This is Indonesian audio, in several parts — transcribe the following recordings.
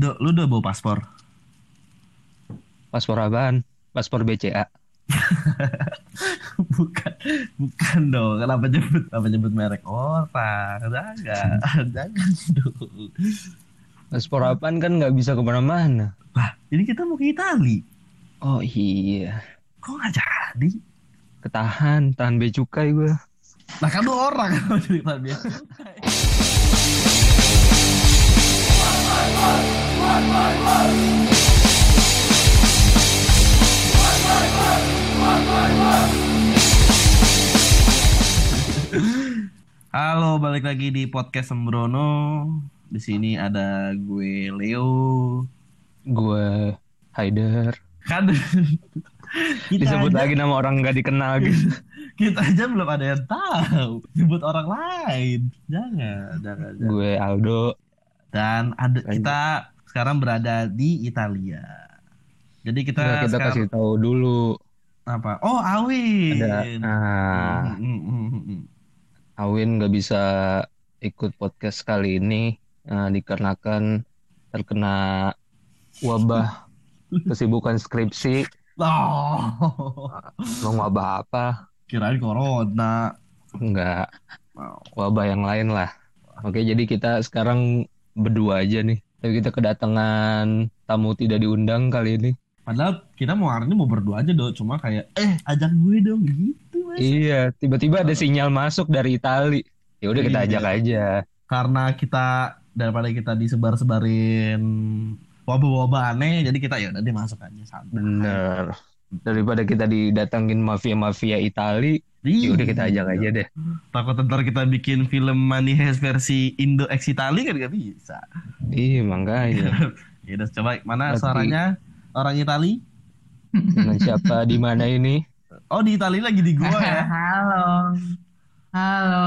Do, lu udah bawa paspor? Paspor apaan? Paspor BCA. bukan, bukan dong. Kenapa nyebut, apa nyebut merek orang? Jangan, jangan dong. Paspor apaan kan nggak bisa ke mana-mana. Wah, ini kita mau ke Itali. Oh iya. Kok nggak jadi? Ketahan, tahan bea cukai gue. Nah kan lu orang kalau cerita dia. Halo, balik lagi di podcast Sembrono. Di sini ada gue Leo. Gue Haider. Kan Disebut aja, lagi nama orang nggak dikenal gitu. kita aja belum ada yang tahu. Sebut orang lain. Jangan, jangan, jangan. gue Aldo. Dan ada Lanjut. kita sekarang berada di Italia. Jadi kita, kita sekarang kasih tahu dulu. apa? Oh, Awin. Ada ah, Hmm, hmm. Awin nggak bisa ikut podcast kali ini eh, dikarenakan terkena wabah kesibukan skripsi. Oh, Lo wabah apa? kirain corona. Enggak, wabah yang lain lah. Oke, jadi kita sekarang berdua aja nih. Tapi kita kedatangan tamu tidak diundang kali ini. Padahal kita mau hari ini mau berdua aja dong, cuma kayak eh ajak gue dong gitu. Mas. Iya, tiba-tiba ada sinyal masuk dari Itali. Ya udah kita Iya. ajak aja. Karena kita daripada kita disebar-sebarin wabah-wabah aneh, jadi kita ya udah deh masuk aja santai. Bener. Daripada kita didatangin mafia-mafia Itali, ya udah kita ajak aja deh. Takut ntar kita bikin film Money Heist versi Indo X Itali kan gak bisa. Iya, makanya. Ya udah coba mana Berarti- suaranya orang Itali? Dengan siapa di mana ini? Oh di Itali lagi di gua ya. Halo. Halo,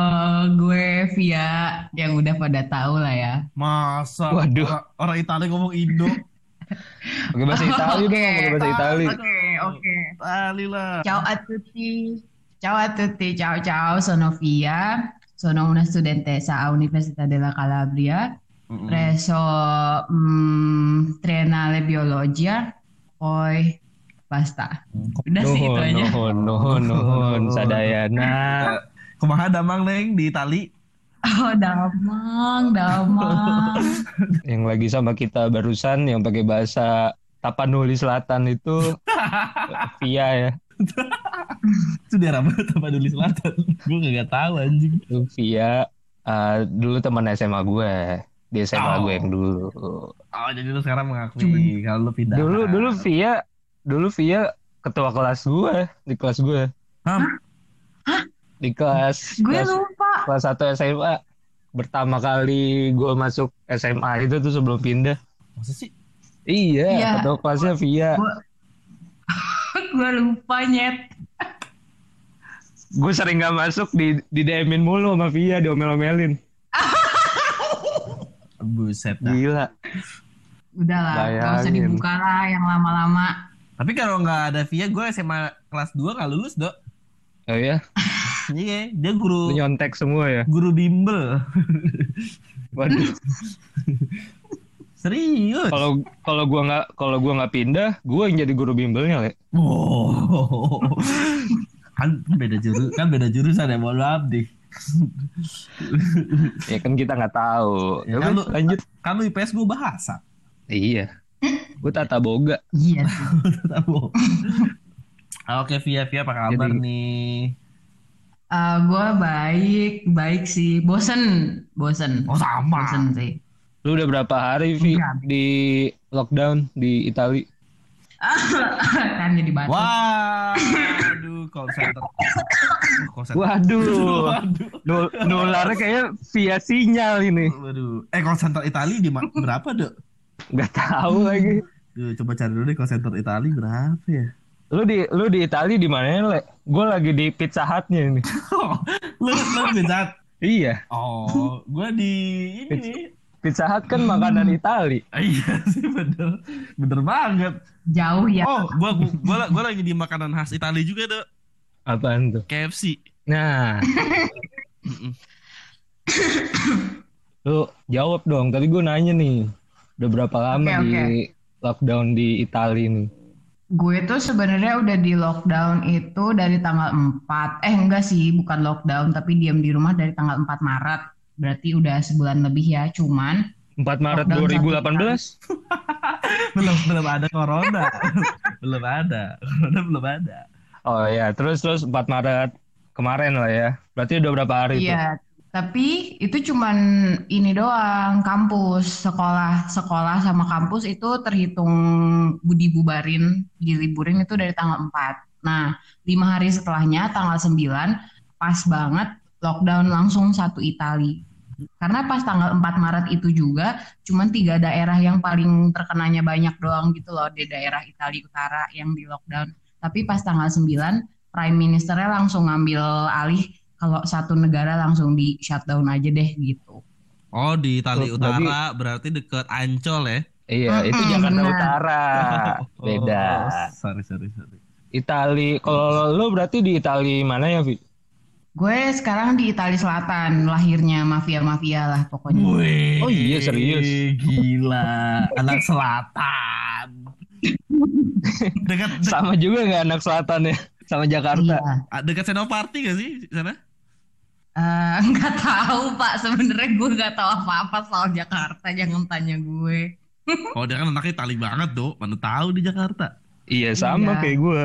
gue Via yang udah pada tahu lah ya. Masa Waduh. orang, orang Itali ngomong Indo? Pakai bahasa Itali dong, pakai bahasa Itali. Oke, oke. Itali lah. Ciao a tutti. Ciao a tutti. Ciao ciao, sono Via. Sono una studentessa a Università della Calabria. Mm-mm. Presso mm, Triennale Biologia. Poi basta. Udah sih itu aja. Nuhun, nuhun, nuhun, sadayana. Kumaha damang neng di Itali? Oh, damang, damang. Yang lagi sama kita barusan yang pakai bahasa Tapanuli Selatan itu Via ya. Itu daerah mana apa dulu selatan? gue gak tahu anjing. Itu Via eh, dulu teman SMA gue. Di SMA Oh. gue yang dulu. Oh jadi lu sekarang mengakui kalau lu pindah. Dulu dulu Via dulu Via ketua kelas gue di kelas gue. Hah? Di kelas Gue kelas, lupa. kelas 1 SMA pertama kali gue masuk SMA itu tuh sebelum pindah. Masa sih? Iya, Iya. ketua kelasnya Via. gue lupa nyet. Gue sering gak masuk di di DM-in mulu sama Via, diomel-omelin. Buset dah. Gila. Udah lah, nggak usah dibuka lah yang lama-lama. Tapi kalau nggak ada Via, gue SMA kelas 2 nggak lulus dok. Oh ya, Iya, dia guru lu nyontek semua ya. guru bimbel. Waduh. Serius. Kalau kalau gua nggak kalau gua nggak pindah, gua yang jadi guru bimbelnya, Le. Wow. Kan beda juru kan beda jurusan ya mohon maaf deh. Ya kan kita nggak tahu. Ya kan lu- lanjut. Kan lu IPS gue bahasa. Iya. Gua tata boga. Iya sih. Tahu. Oke Via Via apa kabar Jadi- nih? Eh, gue baik, baik sih. Bosen, bosen. Oh sama. Bosen sih. Lu udah berapa hari, Vi, di lockdown di Itali? kan jadi batuk. Wah, call center. Call center. Waduh. Waduh. Nul nularnya kayak via sinyal ini. Waduh. Eh call center Itali di berapa, Dok? Nggak tahu lagi. Duh, coba cari dulu deh call center Itali berapa ya? Lu di lu di Itali di mana, Le? Gue lagi di Pizza Hut-nya ini. lu lu beda. Iya, Oh, gua di ini nih. Pizza Hut kan makanan Itali. Ah, Iya sih bener, bener banget. Jauh ya. Oh, gua gua, gua, gua lagi di makanan khas Itali juga dok, Apaan tuh? KFC. Nah, lu jawab dong. Tadi gue nanya nih. Udah berapa lama Oke, di lockdown di Italia nih? Gue tuh sebenarnya udah di lockdown itu dari tanggal 4. Eh enggak sih, bukan lockdown, tapi diam di rumah dari tanggal 4 Maret. Berarti udah sebulan lebih ya. Cuman 4 Maret Lockdown 2018? belum belum ada corona. belum ada. Corona belum ada. Oh ya, terus terus 4 Maret kemarin lah ya. Berarti udah berapa hari? Iya, tapi itu cuman ini doang, kampus, sekolah, sekolah sama kampus itu terhitung dibubarin, diliburin itu dari tanggal 4. Nah, lima hari setelahnya, tanggal 9, pas banget lockdown langsung satu Itali. Karena pas tanggal 4 Maret itu juga cuman tiga daerah yang paling terkenanya banyak doang gitu loh di daerah Italia Utara yang di lockdown. Tapi pas tanggal 9 Prime Ministernya langsung ngambil alih kalau satu negara langsung di shutdown aja deh gitu. Oh, di Itali Oh, Utara berarti deket Ancol ya? Iya, itu Mm-mm, Jakarta benar. Utara. Beda. Oh, sorry, sorry, sorry. Itali, kalau lo berarti di Itali mana ya, Vi? Gue sekarang di Italia Selatan, lahirnya mafia-mafia lah pokoknya. Wih, Oh iya, serius? Gila, anak selatan. dekat de- Sama juga nggak anak selatan ya? Sama Jakarta. Iya. dekat Senoparty gak sih sana? Eh, nggak tahu Pak, sebenarnya gue nggak tahu apa-apa soal Jakarta, jangan tanya gue. Oh, dia kan anaknya Itali banget, Dok. Mana tahu di Jakarta. Iya, sama Iya. kayak gue.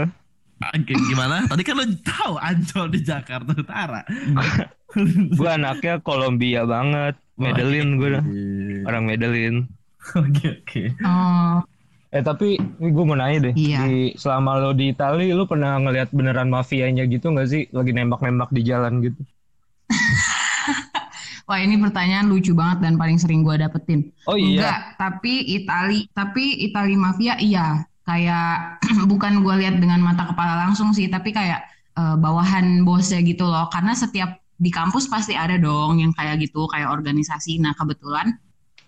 Ah, Gimana? Tadi kan lo tahu Ancol di Jakarta Utara. Gue anaknya Kolombia banget. Medellin gue. Orang Medellin. Oke, oke. Oh, Eh tapi gue mau nanya deh, Iya. di, selama lo di Itali, lo pernah ngelihat beneran mafianya gitu nggak sih? Lagi nembak-nembak di jalan gitu? wah ini pertanyaan lucu banget dan paling sering gue dapetin. Oh iya, Enggak, tapi Itali, tapi Itali mafia iya, kayak bukan gue lihat dengan mata kepala langsung sih, tapi kayak eh, bawahan bosnya gitu loh. Karena setiap di kampus pasti ada dong yang kayak gitu, kayak organisasi. Nah kebetulan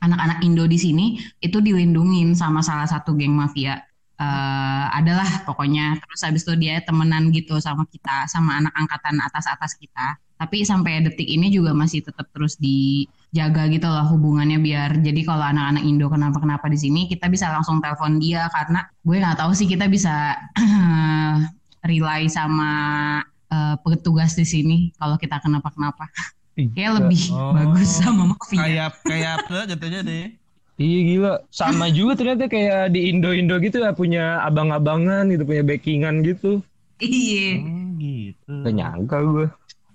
anak-anak Indo di sini itu dilindungin sama salah satu geng mafia. Eh, adalah pokoknya. Terus habis itu dia temenan gitu sama kita sama anak angkatan atas-atas kita. Tapi sampai detik ini juga masih tetap terus dijaga gitu loh hubungannya biar jadi kalau anak-anak Indo kenapa-kenapa di sini kita bisa langsung telepon dia karena gue nggak tahu sih kita bisa rely sama eh, petugas di sini kalau kita kenapa-kenapa kayak lebih Oh, bagus sama mafia Kayak kayak apa jatuhnya deh. iya gila. Sama juga ternyata kayak di Indo-Indo gitu ya punya abang-abangan gitu, punya backingan gitu. iya Hmm, gitu. Gak nyangka gue.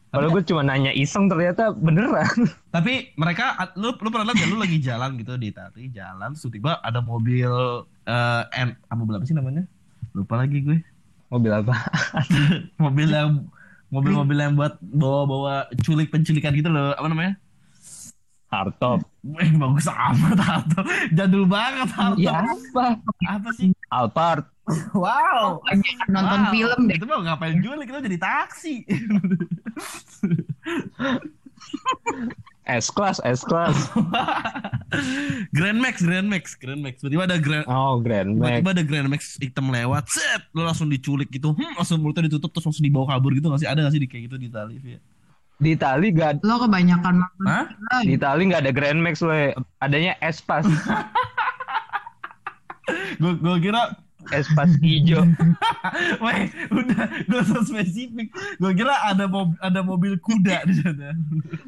Kalau gue cuma nanya iseng ternyata beneran. Tapi mereka, lu lu pernah lihat ya lu lagi jalan gitu di Itali, jalan, terus tiba ada mobil eh apa mobil apa sih namanya? Lupa lagi gue. Mobil apa? Mobil yang mobil-mobil yang buat bawa-bawa culik penculikan gitu loh. Apa namanya? Hardtop. Eh, bagus amat Harto. Jadul banget Harto. Ya apa? Apa sih? Alphard. Wow. nonton Wow. film deh Itu mau ngapain julik itu jadi taksi. S class, S class. Grand Max, Grand Max, Grand Max. Tiba-tiba ada Grand Oh, Grand Max. Tiba-tiba ada Grand Max hitam lewat, set, lo langsung diculik gitu, hmm, langsung mulutnya ditutup terus langsung dibawa kabur gitu nggak sih? Ada nggak sih di kayak gitu di Itali? Ya? Di Itali gak lo kebanyakan nonton Hah? di Itali nggak ada Grand Max we. Adanya Espas. Gue gue kira, Espas hijau. weh, udah, gue so spesifik. Gue kira ada mob, ada mobil kuda di sana.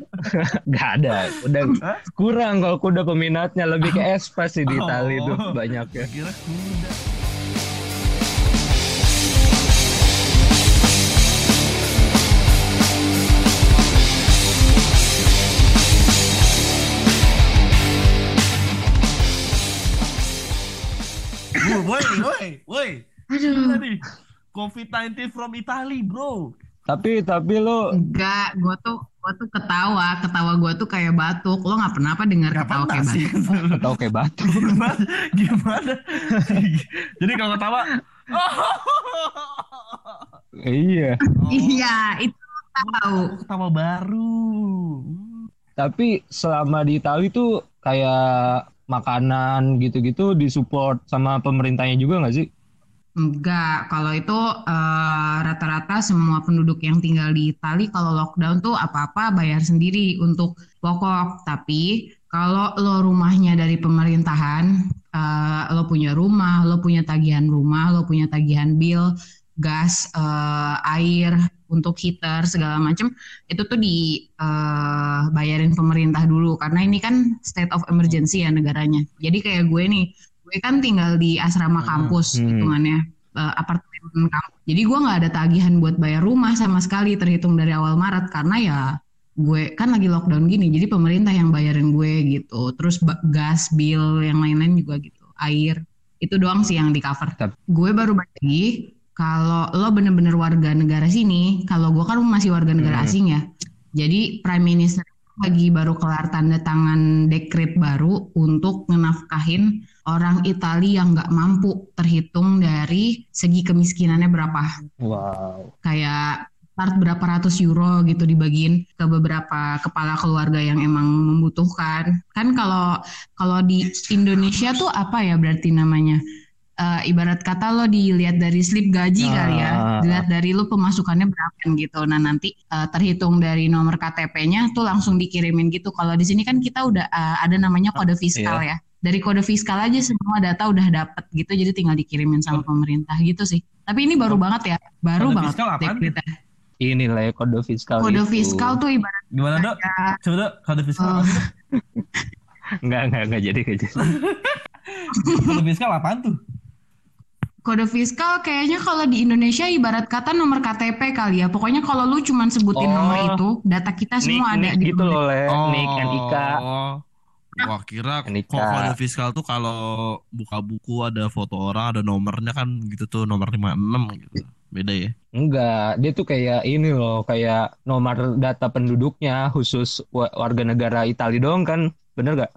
Gak ada. Udah Hah? kurang kalau kuda peminatnya lebih ke Espas sih di Itali itu Oh. banyaknya. Kira kuda. Woi, woi, woi. aduh Tadi COVID-19 from Italy, bro. Tapi tapi lo Enggak, gue tuh gue tuh ketawa, ketawa gue tuh kayak batuk. Lo nggak pernah apa dengar Gak ketawa kayak batuk? atau kayak batu. gimana? Gimana? Jadi kalau ketawa, iya. oh, Iya, itu tahu. ketawa baru. Tapi selama di Itali tuh kayak makanan gitu-gitu disupport sama pemerintahnya juga nggak sih? Enggak, kalau itu eh, rata-rata semua penduduk yang tinggal di Itali kalau lockdown tuh apa-apa bayar sendiri untuk pokok. Tapi Kalau lo rumahnya dari pemerintahan, eh, lo punya rumah, lo punya tagihan rumah, lo punya tagihan bill, gas, eh, air, untuk heater segala macam, itu tuh dibayarin pemerintah dulu karena ini kan state of emergency ya negaranya. Jadi kayak gue nih, gue kan tinggal di asrama kampus Hmm. hitungannya eh, apartemen kampus. Jadi gue nggak ada tagihan buat bayar rumah sama sekali terhitung dari awal Maret karena ya gue kan lagi lockdown gini, jadi pemerintah yang bayarin gue gitu. Terus gas, bill, yang lain-lain juga gitu, air itu doang sih yang di cover. Gue baru baca lagi kalau lo bener-bener warga negara sini, kalau gue kan masih warga negara Hmm. asing ya. Jadi Prime Minister lagi baru kelar tanda tangan dekret baru untuk ngenafkahin orang Italia yang nggak mampu terhitung dari segi kemiskinannya berapa Wow. kayak start berapa ratus euro gitu dibagiin ke beberapa kepala keluarga yang emang membutuhkan kan kalau kalau di Indonesia tuh apa ya berarti namanya Eh, ibarat kata lo dilihat dari slip gaji kali ya Ah. dilihat dari lo pemasukannya berapa gitu nah nanti eh, terhitung dari nomor KTP-nya tuh langsung dikirimin gitu kalau di sini kan kita udah eh, ada namanya kode fiskal ya dari kode fiskal aja semua data udah dapet gitu jadi tinggal dikirimin sama pemerintah gitu sih tapi ini baru banget ya baru Kode banget fiskal apaan? dekretnya. Ini lah ya kode fiskal kode itu. fiskal tuh ibarat Gimana dok? Coba dok, kode fiskal Oh. apa? Enggak, enggak, enggak jadi enggak jadi. Kode fiskal apaan tuh? Kode fiskal kayaknya kalau di Indonesia ibarat kata nomor KTP kali ya. Pokoknya kalau lu cuman sebutin Oh. nomor itu, data kita Nik, semua ada nik di gitu loh, Le. Oh. Nik, NIK. Wah kira NIK. kok kode fiskal tuh kalau buka buku ada foto orang ada nomornya kan gitu tuh nomor 56 gitu. Beda ya. Enggak, dia tuh kayak ini loh, kayak nomor data penduduknya khusus wa- warga negara Italia doang kan, bener gak?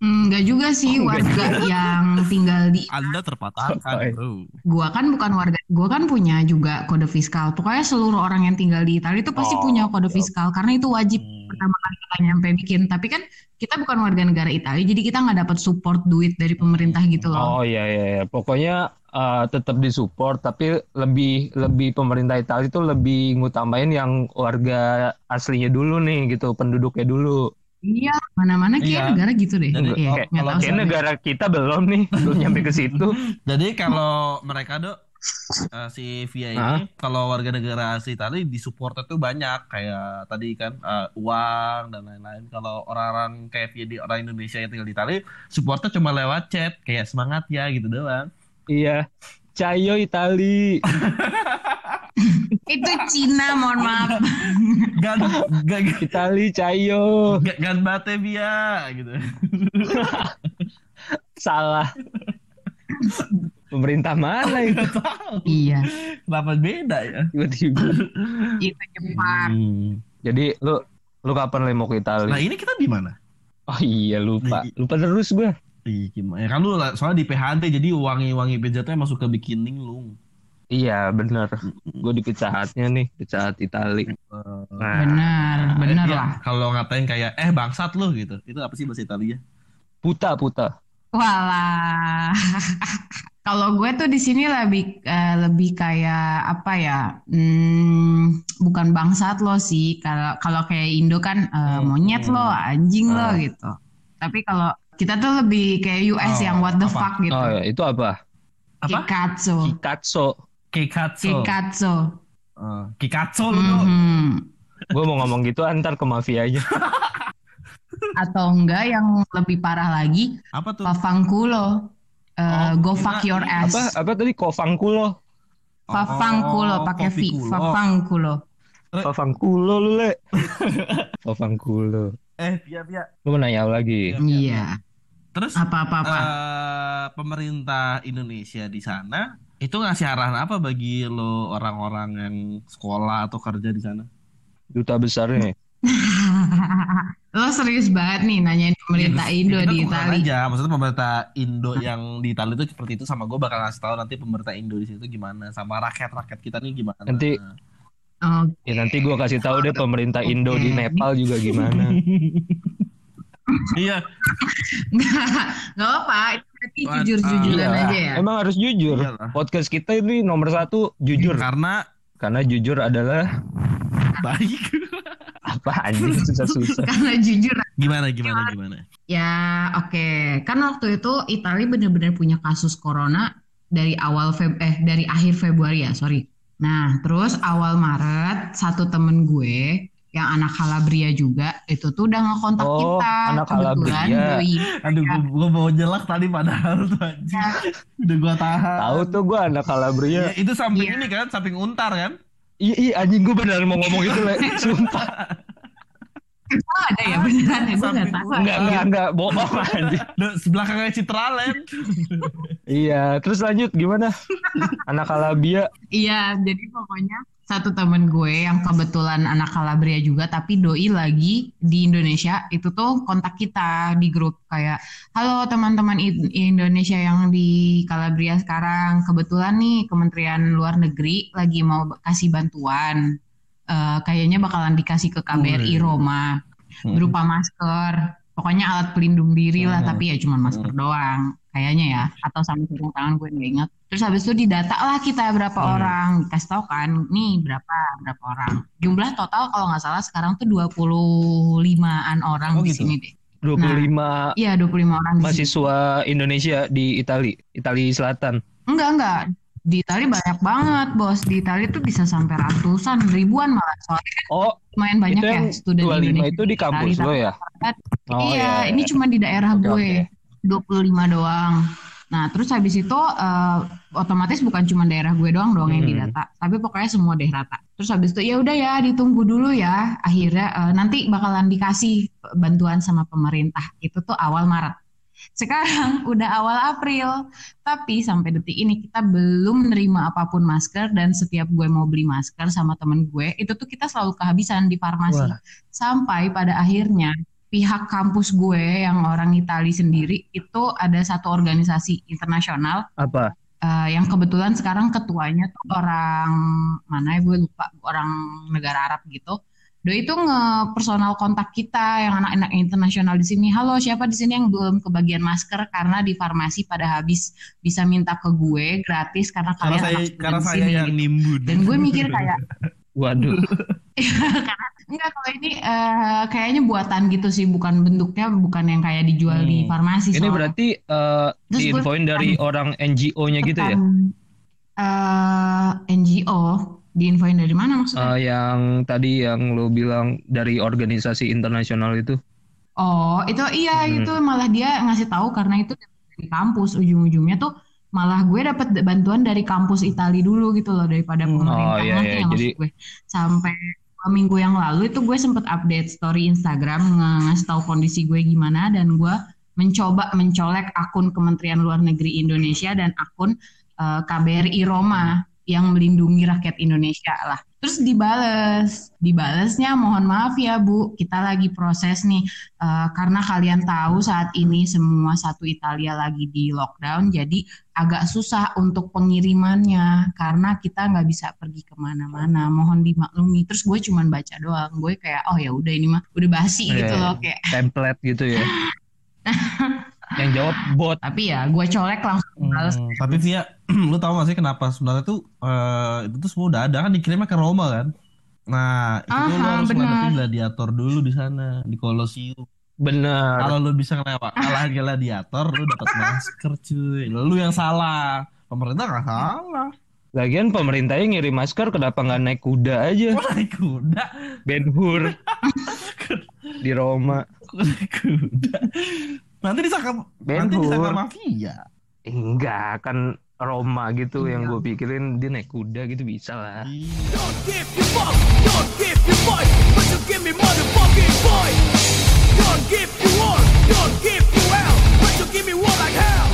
Hmm, Enggak juga sih Oh, enggak warga yang tinggal di Anda terpatahkan, bro. gua kan bukan warga gua kan punya juga kode fiskal pokoknya seluruh orang yang tinggal di Italia itu pasti Oh, punya kode fiskal karena itu wajib Hmm. pertama kali kita nyampe bikin tapi kan kita bukan warga negara Italia jadi kita nggak dapat support duit dari pemerintah gitu loh Oh iya iya, iya. pokoknya eh, tetap disupport, tapi lebih lebih pemerintah Italia itu lebih ngutamain yang warga aslinya dulu nih gitu, penduduknya dulu. Iya mana-mana kayak Iya. negara gitu deh Jadi, Iya, oh, kalau tahu Kayak negara kita belum nih, belum nyampe ke situ. Jadi kalau mereka dok eh, si Via ini Hah? kalau warga negara asli Italia disupport itu banyak kayak tadi kan eh, uang dan lain-lain. Kalau orang-orang kayak Via di orang Indonesia yang tinggal di Italia supportnya cuma lewat chat kayak semangat ya gitu doang. Iya. Cayo Itali. itu Cina mohon maaf Gan gan Itali Cayo. gan, bate Via gitu. Salah. Pemerintah mana itu? Iya kenapa beda ya. Tiba-tiba. itu Jepang Jadi lu lu kapan le mau ke Nah Itali? ini kita di mana? Oh iya lupa. Lupa terus gue. Ih, gimana? Ya kan lu soalnya di PHD jadi wangi-wangi pijatnya masuk ke bikining lu. Iya bener. Gue di Pizza Hut-nya nih, Pizza Hut Itali. Nah, benar benar Iya, lah Kalau ngatain kayak eh bangsat lu gitu. Itu apa sih bahasa Italia? puta puta. Walah. Kalau gue tuh di sini lebih eh, lebih kayak apa ya? Hmm, bukan bangsat lo sih. Kalau kalau kayak Indo kan eh, Hmm. monyet lo, anjing lo Ah. gitu. Tapi kalau kita tuh lebih kayak US Oh, yang what the apa? fuck gitu. Oh ya, itu apa? Apa? Kikatsu. Kikatso. Kikatsu. Kikatsu. Eh, Kikatsu lu. tuh. Mhm. Gue mau ngomong gitu antar ke mafianya. Atau enggak yang lebih parah lagi, Apa tuh? Fafangkulo. Eh, Oh, go fuck your ass. Apa apa tadi kofangkulo? Fafangkulo Oh, pakai V. Fafangkulo. Fafangkulo lu le. Fafangkulo. Eh, Pia Pia. Lu mau nanya lagi? Iya. Terus Apa-apa-apa. eh, pemerintah Indonesia di sana itu ngasih arahan apa bagi lo orang-orang yang sekolah atau kerja di sana? Duta besarnya. Lo serius banget nih nanyain pemerintah Ya, Indo di tukeran Itali. aja. Maksudnya pemerintah Indo yang di Italia itu seperti itu sama gue bakal ngasih tahu nanti pemerintah Indo di situ gimana sama rakyat-rakyat kita nih gimana. Nanti- Oh, Ya nanti gua kasih tahu deh pemerintah Indo di. Nepal juga gimana. iya, nggak nggak apa. Wah, jujur-jujuran aja ya. Emang harus jujur. Iyalah. Podcast kita ini nomor satu jujur. karena Karena jujur adalah baik. apa anjing susah-susah. Karena jujur gimana gimana gimana? Ya, oke. Kan waktu itu Italia benar-benar punya kasus corona dari awal Feb eh dari akhir Februari ya, sorry. Nah, terus awal Maret satu temen gue yang anak Calabria juga itu tuh udah ngekontak Oh, kita anak kebetulan Calabria. doi Aduh, gue, gue mau jelek tadi padahal tuh anjing. Ya. Udah gue tahan. Tahu tuh gue anak Ya, Calabria. itu samping Iya. ini kan, samping untar kan? Iya, iya anjing gue beneran mau ngomong itu, Le. Sumpah. Oh, ada ya beneran ya gue nggak Samping tahu. Enggak, enggak, enggak. Bohong anjing. Sebelah kayak Citraland. Iya, terus lanjut gimana? Anak Calabria. Iya, jadi pokoknya satu temen gue yang kebetulan anak Calabria juga, tapi doi lagi di Indonesia, itu tuh kontak kita di grup kayak, halo teman-teman Indonesia yang di Calabria sekarang, kebetulan nih Kementerian Luar Negeri lagi mau kasih bantuan, Eh, kayaknya bakalan dikasih ke KBRI. Roma berupa masker, pokoknya alat pelindung diri lah, Hmm. tapi ya cuma masker doang, kayaknya ya, atau sama sarung tangan gue nggak ingat. Terus habis itu didata lah kita berapa Hmm. orang, kasih tahu kan, nih berapa berapa orang. Jumlah total kalau nggak salah sekarang tuh 25-an orang Oh, di gitu. sini deh. 25 Iya 25 orang di sini. mahasiswa Indonesia di Itali, Itali Selatan. Enggak enggak. Di Itali banyak banget bos. Di Itali tuh bisa sampai ratusan, ribuan malah. Soalnya kan Oh, lumayan banyak itu ya yang student 25 Indonesia. itu di kampus Itali, lo ya? Oh, iya, ini cuma di daerah Oke, gue. oke. 25 doang. Nah, terus habis itu eh, otomatis bukan cuma daerah gue doang dong yang Hmm. didata, tapi pokoknya semua daerah rata. Terus habis itu ya udah ya ditunggu dulu ya. Akhirnya eh, nanti bakalan dikasih bantuan sama pemerintah. Itu tuh awal Maret. Sekarang udah awal April, tapi sampai detik ini kita belum menerima apa pun masker dan setiap gue mau beli masker sama temen gue, itu tuh kita selalu kehabisan di farmasi. Wah. Sampai pada akhirnya pihak kampus gue yang orang Itali sendiri itu ada satu organisasi internasional Apa? eh, yang kebetulan sekarang ketuanya tuh orang mana ya gue lupa orang negara Arab gitu. Doi itu nge-personal kontak kita yang anak-anak internasional di sini. Halo, siapa di sini yang belum kebagian masker karena di farmasi pada habis bisa minta ke gue gratis karena Karena kalian saya anak student karena saya sini yang gitu. nimbun. Dan gue mikir kayak Waduh. karena enggak kalau ini eh, kayaknya buatan gitu sih, bukan bentuknya bukan yang kayak dijual di Hmm. farmasi Ini soalnya. berarti gue diinfoin dari orang NGO-nya gitu ya? Bukan, eh, NGO diinfoin dari mana maksudnya? Eh, yang tadi yang lo bilang dari organisasi internasional itu. Oh, itu iya Hmm. itu malah dia ngasih tahu karena itu dari kampus ujung-ujungnya tuh malah gue dapat bantuan dari kampus Itali dulu gitu loh daripada Hmm. pemerintah Oh, iya, iya. maksud Jadi- gue sampai minggu yang lalu itu gue sempet update story Instagram ngasih tahu kondisi gue gimana dan gue mencoba mencolek akun Kementerian Luar Negeri Indonesia dan akun eh, KBRI Roma yang melindungi rakyat Indonesia lah. Terus dibales, dibalesnya mohon maaf ya Bu, kita lagi proses nih Eh, karena kalian tahu saat ini semua satu Italia lagi di lockdown, jadi agak susah untuk pengirimannya karena kita nggak bisa pergi ke mana-mana. Mohon dimaklumi. Terus gue cuman baca doang, gue kayak oh ya udah ini mah udah basi Iya, gitu iya. loh kayak. Template gitu ya. yang jawab bot. Tapi ya gue colek langsung. Hmm, tapi Via, lu tahu gak sih kenapa sebenarnya tuh eh, itu tuh semua udah ada kan dikirimnya ke Roma kan? Nah, itu tuh lu Aha, harus ngadepin gladiator dulu di sana di Colosseum. Bener. Kalau lu bisa ngelewat kalahin gladiator, lu dapat masker cuy. Lu yang salah. Pemerintah nggak salah. Lagian pemerintahnya ngirim masker kenapa nggak naik kuda aja? Kok naik kuda? Ben Hur di Roma. Kok naik kuda? Nanti disangka nanti disangka mafia. Enggak, kan Roma gitu yang gue pikirin dia naik kuda gitu bisa lah. Hell.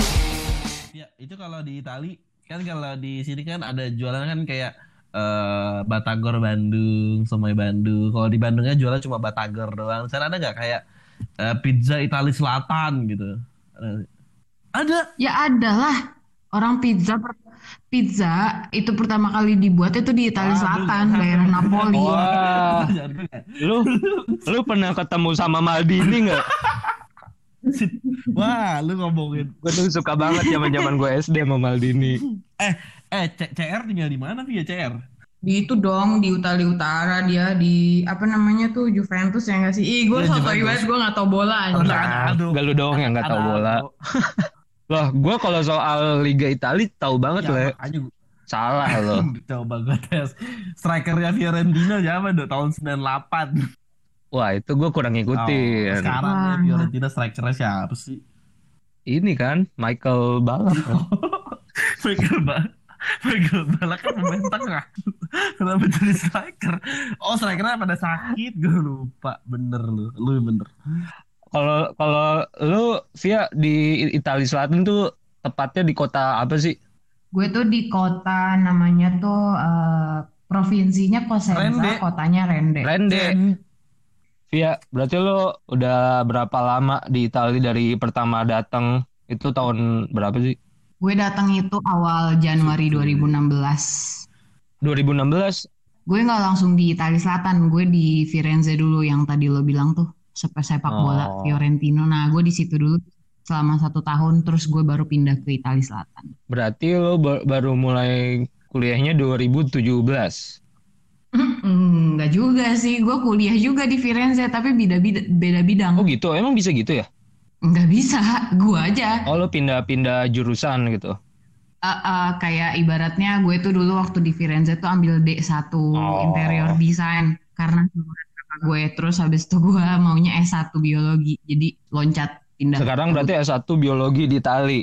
Ya, itu kalau di Itali kan kalau di sini kan ada jualan kan kayak eh Batagor Bandung, Somai Bandung. Kalau di Bandungnya jualan cuma Batagor doang. Sana ada nggak kayak eh, pizza Itali Selatan gitu? Ada-. Ya ada lah. Orang pizza per- pizza itu pertama kali dibuat itu di Italia Waduh, Selatan, daerah Napoli. Wah, lu lu pernah ketemu sama Maldini nggak? Wah, lu ngomongin. Gue tuh suka banget zaman zaman gue SD sama Maldini. Eh, eh, C- CR tinggal di mana Via CR? Di itu dong di Italia Utara dia di apa namanya tuh Juventus ya nggak sih? Ih gue Juventus. banget gue nggak tau bola aja. Aduh. Gak lu doang yang nggak tahu Ada, bola. Loh, gue kalau soal Liga Italia tahu banget Ya, le. makanya gua- Salah lo. Coba gue tes. Strikernya Fiorentina siapa tuh? Tahun 98. Wah itu gue kurang Oh, ngikutin. sekarang ya. Fiorentina strikernya siapa sih? Ini kan Michael Balak. Michael Ba Michael Balak kan pemain tengah. Kenapa jadi striker? Oh strikernya pada sakit. Gue lupa. Bener lu. Lu bener. Kalau kalau lu via di Italia Selatan tuh tepatnya di kota apa sih? Gue tuh di kota namanya tuh eh, provinsinya Cosenza, Rende. kotanya Rende. Rende. Via, berarti lu udah berapa lama di Italia dari pertama datang itu tahun berapa sih? Gue datang itu awal Januari 2016. 2016. Gue nggak langsung di Italia Selatan, gue di Firenze dulu yang tadi lo bilang tuh sepak sepak bola Oh. Fiorentino. Nah, gue di situ dulu selama satu tahun, terus gue baru pindah ke Italia Selatan. Berarti ba- baru mulai kuliahnya 2017. Hmm, Nggak juga sih, gue kuliah juga di Firenze, tapi beda beda bidang. Oh gitu, emang bisa gitu ya? Nggak bisa, gue aja. Oh lu pindah-pindah jurusan gitu. Eh, eh, kayak ibaratnya gue tuh dulu waktu di Firenze tuh ambil D1 Oh. interior design karena gue terus habis itu gue maunya S1 biologi jadi loncat pindah Sekarang berarti S1 biologi di Itali.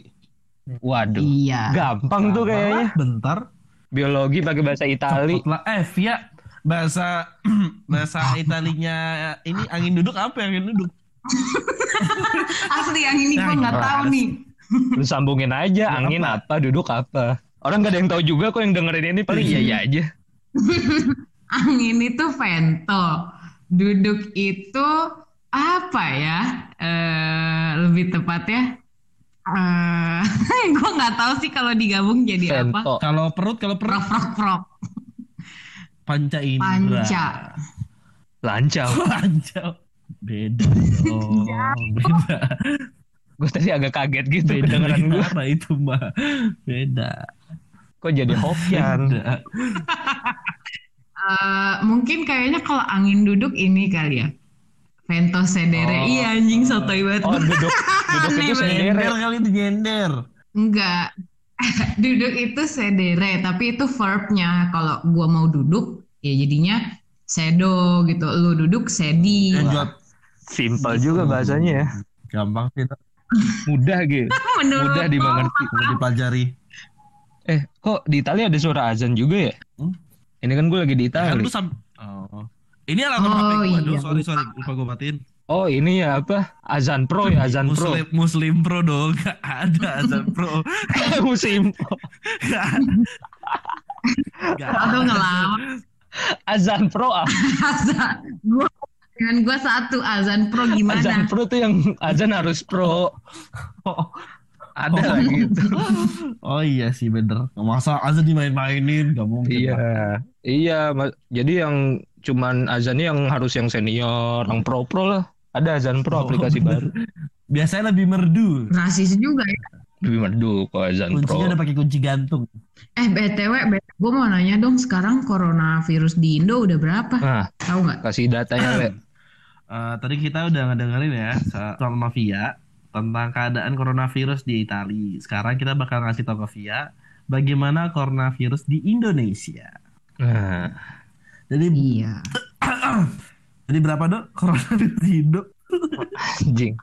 Waduh. iya Gampang tuh kayaknya. Bentar. Biologi pakai bahasa Itali. Eh, Via. Bahasa bahasa Italinya ini angin duduk apa ya, angin duduk? asli yang ini gue nggak tahu Nah, nih Lu sambungin aja angin apa? apa, duduk apa. Orang gak ada yang tahu juga kok yang dengerin ini paling iya iya aja. angin itu vento duduk itu apa ya eh lebih tepatnya eh gue nggak tahu sih kalau digabung jadi apa. Kalau perut, kalau perut prok prok prok panca indra. panca Lancau. Panca. Beda dong. Beda. Gue tadi agak kaget gitu Beda kedengeran gue. gimana itu mah. Beda. Kok jadi Hokian? Eh, mungkin kayaknya kalau angin duduk ini kali ya. Vento sedere. Oh. Iya anjing sotoy banget. Oh duduk duduk itu sendiri. Nyender kali itu nyender. Enggak. duduk itu sedere, tapi itu verbnya. Kalau gua mau duduk, ya jadinya sedo gitu. Lu duduk sedi. Lanjut. Simpel juga bahasanya ya. Gampang sih. Mudah gitu. Mudah dimengerti. Udah dipelajari. Eh, kok di Italia ada suara azan juga ya? Hmm? Ini kan gue lagi di Kan Italia. lu sam Oh. Ini alarm Oh, HP gua. Aduh, iya. sorry sorry lupa gua matiin. Oh, ini ya apa? Azan Pro ya, Azan Pro. Muslim Muslim Pro dong. Gak ada Azan Pro. Musim Gak Gak Atau ada. ngelawak. Azan Pro apa? azan. Dengan gua satu azan pro Azan gimana? Pro tuh yang azan harus pro. Oh, Ada lah gitu. oh iya sih bener. Masa azan dimain-mainin gak mungkin. Iya. lah. Iya, jadi yang cuman azannya yang harus yang senior, yang pro-pro lah. Ada azan pro Oh, aplikasi bener. baru. Biasanya lebih merdu. Rasis juga ya. Lebih merdu kok azan pro. Kuncinya udah pakai kunci gantung. Eh BTW, gue mau nanya dong sekarang coronavirus di Indo udah berapa? Nah, Tahu nggak? kasih datanya, Le. Eh, tadi kita udah ngedengerin ya sama Via tentang keadaan coronavirus di Italia. Sekarang kita bakal ngasih tau ke Via bagaimana coronavirus di Indonesia. Nah, Jadi Iya. jadi berapa dok coronavirus di Indo? anjing.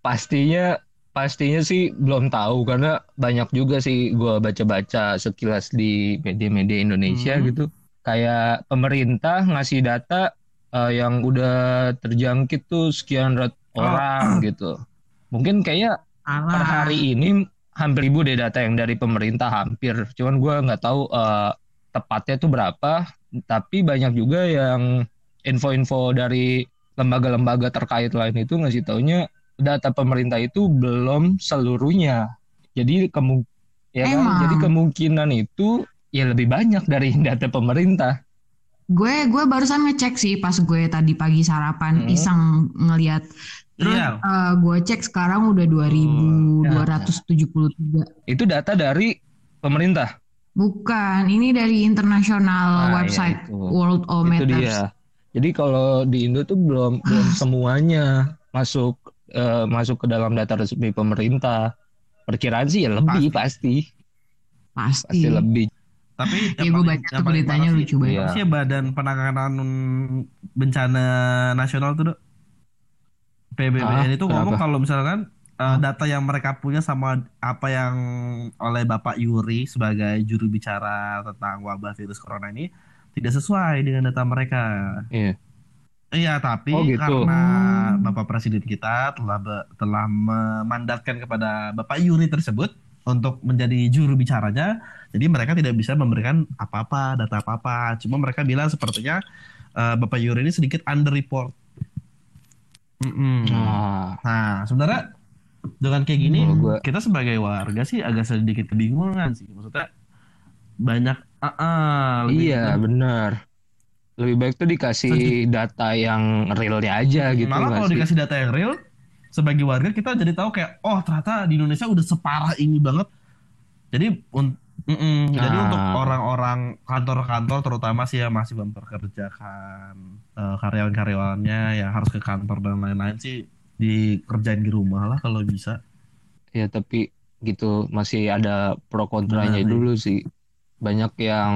Pastinya pastinya sih belum tahu karena banyak juga sih gua baca-baca sekilas di media-media Indonesia Hmm. gitu. Kayak pemerintah ngasih data eh, yang udah terjangkit tuh sekian rat orang gitu. Mungkin kayak per Alah. hari ini hampir ribu deh data yang dari pemerintah hampir. Cuman gua nggak tahu eh, tepatnya tuh berapa. Tapi banyak juga yang info-info dari lembaga-lembaga terkait lain itu ngasih taunya data pemerintah itu belum seluruhnya. Jadi kemu ya kan? Jadi kemungkinan itu ya lebih banyak dari data pemerintah. Gue gue barusan ngecek sih pas gue tadi pagi sarapan Hmm. iseng ngeliat. Terus Iya. eh, gue cek sekarang udah 2273. Itu data dari pemerintah. Bukan, ini dari internasional Nah, ya website itu. World Itu Ometers. dia. Jadi kalau di Indo tuh belum belum semuanya masuk eh, masuk ke dalam data resmi pemerintah. Perkiraan sih ya lebih pasti, Pasti. pasti lebih. Tapi Ya gue baca tuh beritanya lucu banget. Apa sih ya Badan Penanganan Bencana Nasional tuh, Dok? PBBN Ah, itu ngomong kalau misalkan uh, data yang mereka punya sama apa yang oleh Bapak Yuri sebagai juru bicara tentang wabah virus corona ini tidak sesuai dengan data mereka. Iya. Iya, tapi Oh, gitu. karena Hmm. Bapak Presiden kita telah be- telah memandatkan kepada Bapak Yuri tersebut untuk menjadi juru bicaranya, jadi mereka tidak bisa memberikan apa-apa, data apa-apa. Cuma mereka bilang sepertinya eh, Bapak Yuri ini sedikit underreport. Mm-mm. Nah, Nah, sebenarnya dengan kayak gini, Kalau gua- kita sebagai warga sih agak sedikit kebingungan sih. Maksudnya banyak, ah, ah, lebih- iya benar. Lebih baik tuh dikasih data yang realnya aja gitu Malah kalau sih? dikasih data yang real, sebagai warga kita jadi tahu kayak, oh ternyata di Indonesia udah separah ini banget. Jadi, un- mm-mm. jadi Nah. untuk orang-orang kantor-kantor terutama sih yang masih memperkerjakan eh, karyawan-karyawannya yang harus ke kantor dan lain-lain sih dikerjain di rumah lah kalau bisa. Ya tapi gitu masih ada pro kontranya Benar, dulu sih. Banyak yang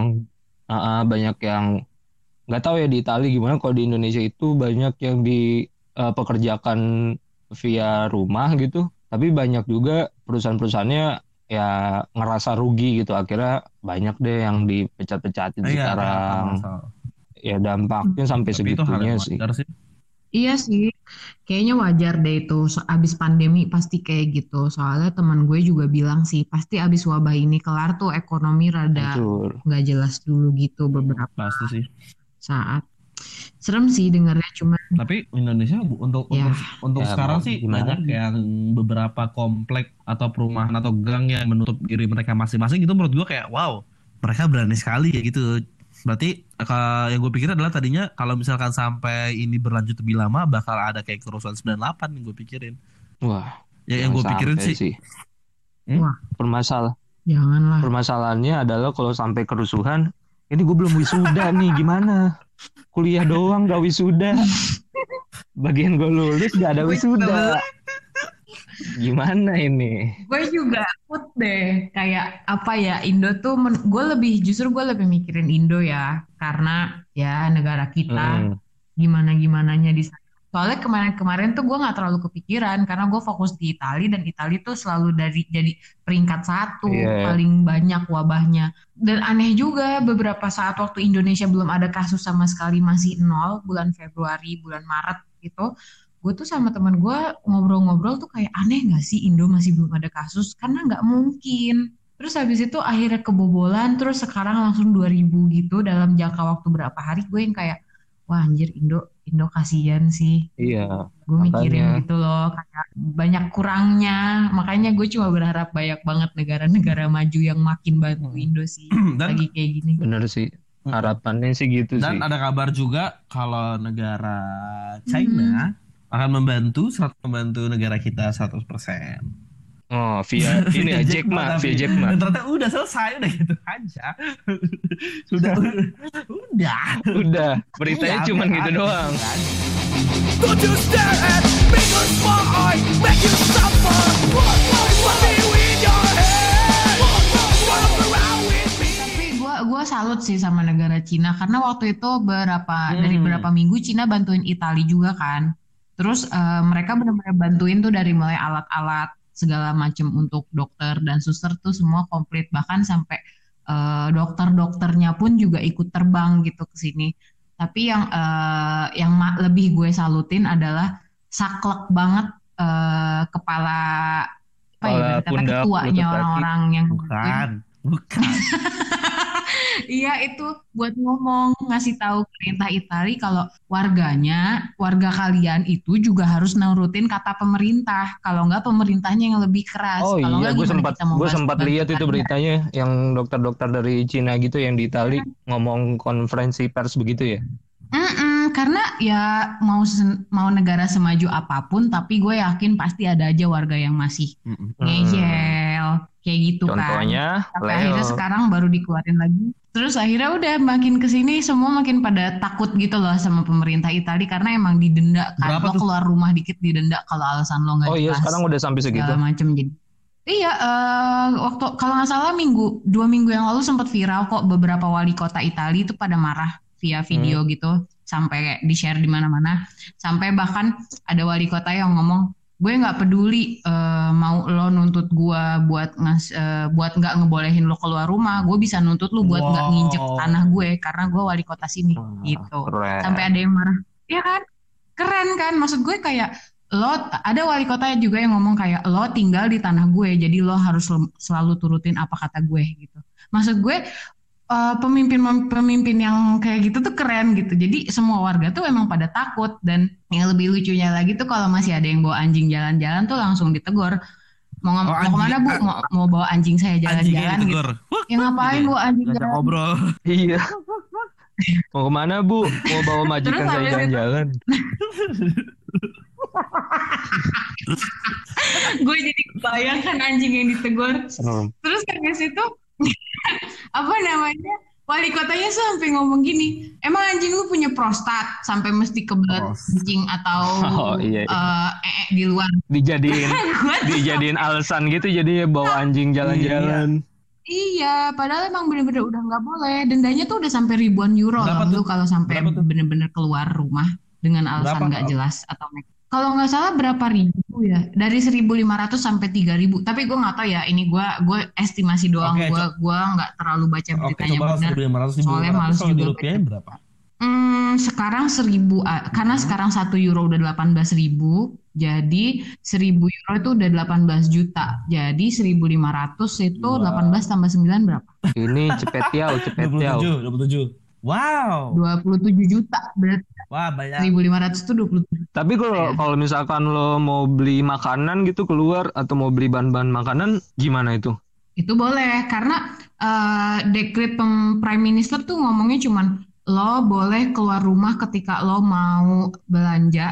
ah, ah, banyak yang nggak tahu ya di Italia gimana kalau di Indonesia itu banyak yang dipekerjakan via rumah gitu. Tapi banyak juga perusahaan-perusahaannya ya ngerasa rugi gitu. Akhirnya banyak deh yang dipecat-pecatin Iya, sekarang. masalah. Ya dampaknya sampai Tapi segitunya sih. sih. Iya sih, kayaknya wajar deh itu. Abis pandemi pasti kayak gitu. Soalnya teman gue juga bilang sih, pasti abis wabah ini kelar tuh ekonomi rada nggak jelas dulu gitu beberapa Pasti sih. Saat. Serem sih dengarnya, cuma Tapi Indonesia bu- untuk Ya. untuk, untuk Ya, sekarang sih gimana banyak yang beberapa komplek atau perumahan atau gang yang menutup diri mereka masing-masing itu menurut gua kayak wow mereka berani sekali ya gitu. Berarti yang gue pikir adalah tadinya kalau misalkan sampai ini berlanjut lebih lama bakal ada kayak kerusuhan 98 yang gue pikirin. Wah, Ya yang gue pikirin sampai sih. Hmm? Wah. Permasal janganlah. permasalahannya adalah kalau sampai kerusuhan, ini gue belum wisuda nih, gimana? Kuliah doang gak wisuda. Bagian gue lulus gak ada wisuda. Gimana ini? Gue juga takut deh, kayak apa ya Indo tuh, gue lebih justru gue lebih mikirin Indo ya, karena ya negara kita. Hmm, gimana gimananya di sana. Soalnya kemarin-kemarin tuh gue nggak terlalu kepikiran karena gue fokus di Italia dan Italia tuh selalu dari jadi peringkat satu Iya. paling banyak wabahnya. Dan aneh juga beberapa saat waktu Indonesia belum ada kasus sama sekali masih nol bulan Februari bulan Maret gitu. Gue tuh sama teman gue ngobrol-ngobrol tuh kayak aneh nggak sih Indo masih belum ada kasus karena nggak mungkin. Terus habis itu akhirnya kebobolan terus sekarang langsung 2000 gitu dalam jangka waktu berapa hari gue yang kayak wah anjir Indo Indo kasihan sih iya, gue mikirin gitu loh kayak banyak kurangnya makanya gue cuma berharap banyak banget negara-negara maju yang makin bantu Hmm. Indo sih Dan lagi kayak gini bener sih. Harapannya sih gitu dan sih. ada kabar juga kalau negara China akan membantu 100 membantu negara kita 100%. Oh, via ini ya Jack Ma, via Jack Ma. Dan ternyata udah selesai udah gitu aja. sudah udah. Udah, beritanya cuman biar gitu doang. Don't you stare at me cause make suffer your head gue gua salut sih sama negara Cina karena waktu itu berapa Hmm. dari beberapa minggu Cina bantuin Italia juga kan terus eh, mereka benar-benar bantuin tuh dari mulai alat-alat segala macam untuk dokter dan suster tuh semua komplit. Bahkan sampai eh, dokter-dokternya pun juga ikut terbang gitu ke sini. Tapi yang eh, yang lebih gue salutin adalah saklek banget eh, kepala apa ya kata ketuanya orang-orang yang Bukan, bukan. Iya itu buat ngomong ngasih tahu perintah Itali kalau warganya, warga kalian itu juga harus nurutin kata pemerintah. Kalau enggak pemerintahnya yang lebih keras. Oh Kalau iya, enggak gue sempat gue sempat lihat itu beritanya yang dokter-dokter dari Cina gitu yang di Itali ngomong konferensi pers begitu ya. Mm-mm, karena ya mau sen- mau negara semaju apa pun, tapi gue yakin pasti ada aja warga yang masih Mm-mm. ngeyel. kayak gitu kan. Contohnya Sampai Leo. akhirnya sekarang baru dikeluarin lagi. Terus akhirnya udah makin ke sini semua makin pada takut gitu loh sama pemerintah Italia karena emang didenda kan Berapa lo tuh? keluar rumah dikit didenda kalau alasan lo nggak Oh iya sekarang udah sampai segitu. macem jadi. Iya, eh, waktu kalau nggak salah minggu dua minggu yang lalu sempat viral kok beberapa wali kota Italia itu pada marah via video Hmm. gitu sampai kayak di share di mana-mana sampai bahkan ada wali kota yang ngomong gue nggak peduli eh, mau lo nuntut gue buat ngas eh, buat nggak ngebolehin lo keluar rumah gue bisa nuntut lo buat nggak Wow. nginjek tanah gue karena gue wali kota sini Wah, gitu. Keren. sampai ada yang marah. Ya kan? Keren kan? Maksud gue kayak lo ada wali kota juga yang ngomong kayak lo tinggal di tanah gue jadi lo harus sel- selalu turutin apa kata gue gitu. Maksud gue eh, pemimpin-pemimpin yang kayak gitu tuh keren gitu jadi semua warga tuh emang pada takut dan yang lebih lucunya lagi tuh kalau masih ada yang bawa anjing jalan-jalan tuh langsung ditegur mau, Oh, mau anjing- ke mana bu mau, mau bawa anjing saya jalan-jalan gitu ya ngapain gitu bawa anjing jalan ngobrol. Iya. Mau ke mana bu? Mau bawa majikan saya jalan-jalan. gue jadi bayangkan anjing yang ditegur. Terus habis itu apa namanya wali kotanya sampai ngomong gini, emang anjing lu punya prostat sampai mesti kebelet kencing atau Oh, iya, iya. eh, ee di luar. Dijadiin dijadiin alasan gitu jadi bawa anjing jalan-jalan. iya, padahal emang bener-bener udah nggak boleh. Dendanya tuh udah sampai ribuan euro Berapa loh tuh? lu kalau sampai bener-bener keluar rumah dengan alasan nggak jelas atau make- kalau nggak salah berapa ribu ya dari 1.500 sampai 3.000 tapi gue nggak tahu ya ini gue gue estimasi doang gue gue nggak terlalu baca beritanya coba benar 1500 Soalnya males kalau juga dirupiahin berapa? Hmm, sekarang seribu ah, karena Hmm. sekarang satu euro udah 18 ribu, jadi seribu euro itu udah 18 juta. Jadi 1500 itu Wow. 18 tambah 9 berapa? Ini cepet yau, cepet yau. 27, 27. Wow. 27 juta. Berarti Wah, banyak. 1500 itu 27. Tapi kalau kalau misalkan lo mau beli makanan gitu keluar atau mau beli bahan-bahan makanan gimana itu? Itu boleh karena eh, dekret pem- Prime Minister tuh ngomongnya cuman lo boleh keluar rumah ketika lo mau belanja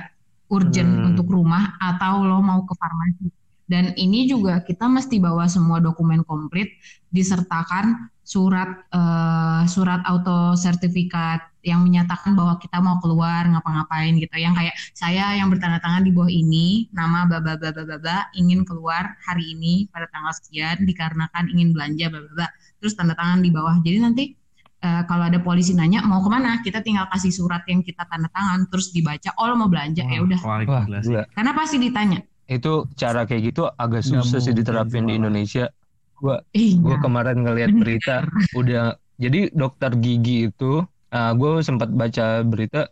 urgent Hmm. untuk rumah atau lo mau ke farmasi. Dan ini juga kita mesti bawa semua dokumen komplit disertakan surat eh, surat auto sertifikat yang menyatakan bahwa kita mau keluar ngapa-ngapain gitu. Yang kayak saya yang bertanda tangan di bawah ini nama bla bla bla, ingin keluar hari ini pada tanggal sekian dikarenakan ingin belanja bla bla. Terus tanda tangan di bawah. Jadi nanti eh, kalau ada polisi nanya mau ke mana, kita tinggal kasih surat yang kita tanda tangan terus dibaca. Oh lo mau belanja ya udah. Karena pasti ditanya. Itu cara kayak gitu agak susah sih diterapin di. Indonesia. Gua Iya. gue kemarin ngelihat berita udah jadi dokter gigi itu gue sempat baca berita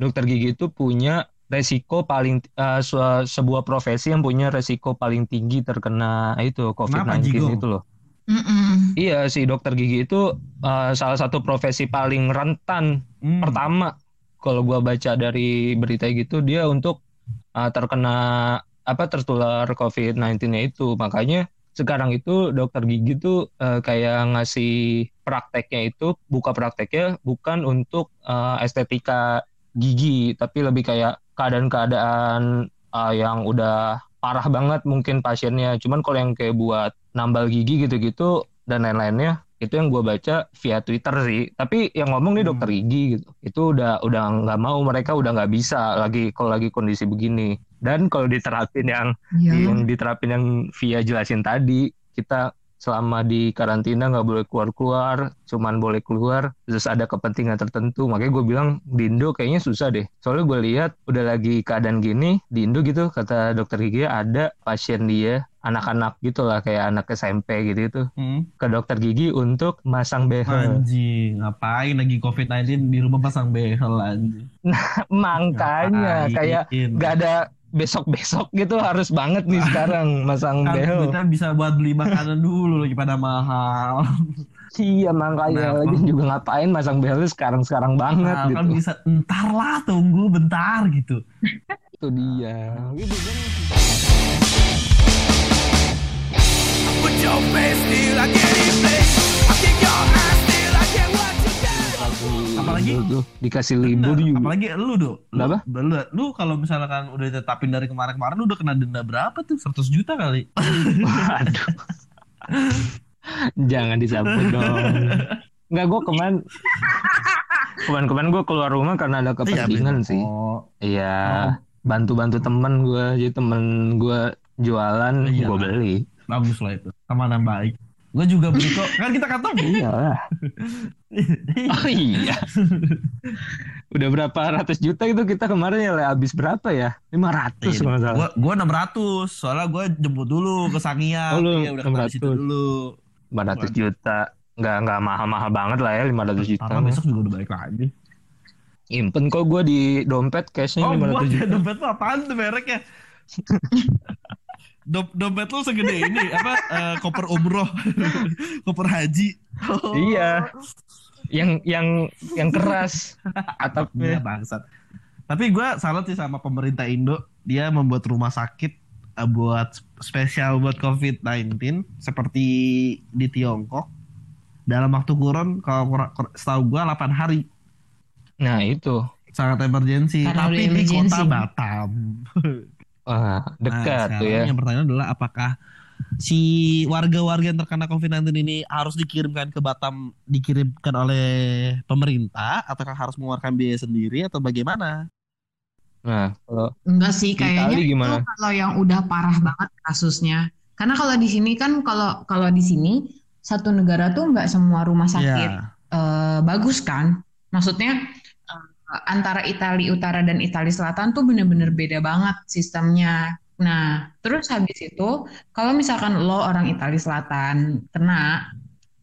dokter gigi itu punya resiko paling uh, se- sebuah profesi yang punya resiko paling tinggi terkena itu Kenapa, COVID-19 Jigo? itu loh. Mm-mm. Iya si dokter gigi itu uh, salah satu profesi paling rentan Hmm. pertama kalau gua baca dari berita gitu dia untuk uh, terkena apa tertular COVID-19-nya itu. Makanya sekarang itu dokter gigi tuh uh, kayak ngasih prakteknya itu buka prakteknya bukan untuk uh, estetika gigi tapi lebih kayak keadaan-keadaan uh, yang udah parah banget mungkin pasiennya. Cuman kalau yang kayak buat nambal gigi gitu-gitu dan lain-lainnya itu yang gue baca via Twitter sih tapi yang ngomong nih Hmm. dokter gigi gitu itu udah udah nggak mau mereka udah nggak bisa lagi kalau lagi kondisi begini dan kalau diterapin yang Iya. yang diterapin yang via jelasin tadi kita selama di karantina nggak boleh keluar-keluar cuman boleh keluar terus ada kepentingan tertentu makanya gue bilang di Indo kayaknya susah deh soalnya gue lihat udah lagi keadaan gini di Indo gitu kata dokter gigi ada pasien dia anak-anak gitu lah kayak anak SMP gitu itu Hmm. ke dokter gigi untuk masang behel Anjing, ngapain lagi COVID-19 di rumah pasang behel anjing. makanya Ngapain? kayak nggak ada besok-besok gitu harus banget nih sekarang masang kan behel kita bisa buat beli makanan dulu lagi pada mahal. Iya makanya Kenapa? lagi juga ngapain masang behel sekarang-sekarang banget Nah, gitu. kan bisa entar lah tunggu bentar gitu. Itu dia. Put your face still, I get in place. I kick your ass still, I get what you get. Apalagi? Tuh, tuh, dikasih libur juga. apalagi lu do. Lu, Kenapa? Lu, lu kalau misalkan udah ditetapin dari kemarin-kemarin lu udah kena denda berapa tuh? 100 juta kali. Waduh. Jangan disambut dong. Enggak, gue kemarin kemarin-kemarin gue keluar rumah karena ada kepentingan sih. Oh, Iya, bantu-bantu temen gue. Jadi temen gue jualan, Iya. gue beli. bagus lah itu. Tamanan baik. Gue juga beli kok. Kan kita ketemu. Iya lah. Oh iya. Udah berapa ratus juta itu kita kemarin ya Le? habis berapa ya? 500 kalau nggak salah. Gue gue 600 soalnya gue jemput dulu ke Sangiang. Oh, lu Iya, udah di situ 600. dulu. 500 juta. Nggak, nggak mahal-mahal banget lah ya 500 juta. Karena besok juga udah balik lagi. Impen kok gue di dompet cashnya Oh, 500 buat juta. ya dompet lu apaan tuh mereknya? Dom- dompet lu segede ini apa eh, koper umroh, koper haji. Oh. Iya. Yang yang yang keras atapnya. bangsat. Tapi gue salut sih sama pemerintah Indo, dia membuat rumah sakit eh, buat spesial buat COVID-19 seperti di Tiongkok dalam waktu kurun kalau setahu gue 8 hari Nah, itu. sangat emergency Karena tapi udah di kota emergency. Batam Wah, dekat Nah, tuh ya. sekarang Yang pertanyaan adalah apakah si warga-warga yang terkena COVID-19 ini harus dikirimkan ke Batam dikirimkan oleh pemerintah ataukah harus mengeluarkan biaya sendiri atau bagaimana? Nah, kalau Enggak sih, kayaknya Itali gimana? itu kalau yang udah parah banget kasusnya. Karena kalau di sini kan kalau kalau di sini satu negara tuh nggak semua rumah sakit Ya. eh, bagus kan. Maksudnya antara Italia Utara dan Italia Selatan tuh bener-bener beda banget sistemnya. Nah, terus habis itu kalau misalkan lo orang Italia Selatan kena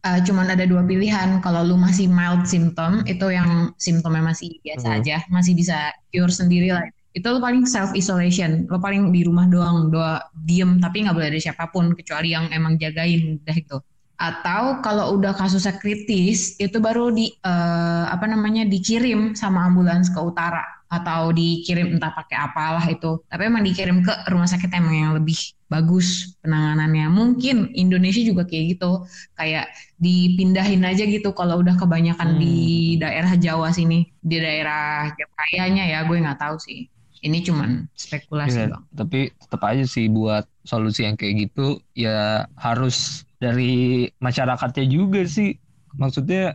eh, cuman ada dua pilihan. Kalau lu masih mild symptom, itu yang simptomnya masih biasa Hmm. aja, masih bisa cure sendiri lah. Itu lo paling self isolation, lo paling di rumah doang, doa diem, tapi nggak boleh ada siapa pun kecuali yang emang jagain udah gitu. Atau kalau udah kasusnya kritis, itu baru di eh, apa namanya dikirim sama ambulans ke utara atau dikirim entah pakai apalah itu. Tapi emang dikirim ke rumah sakit emang yang lebih bagus penanganannya. Mungkin Indonesia juga kayak gitu, kayak dipindahin aja gitu kalau udah kebanyakan Hmm. di daerah Jawa sini, di daerah Jawa kayaknya ya gue nggak tahu sih. Ini cuman spekulasi Iya, bang. tapi tetap aja sih buat solusi yang kayak gitu ya harus dari masyarakatnya juga sih. Maksudnya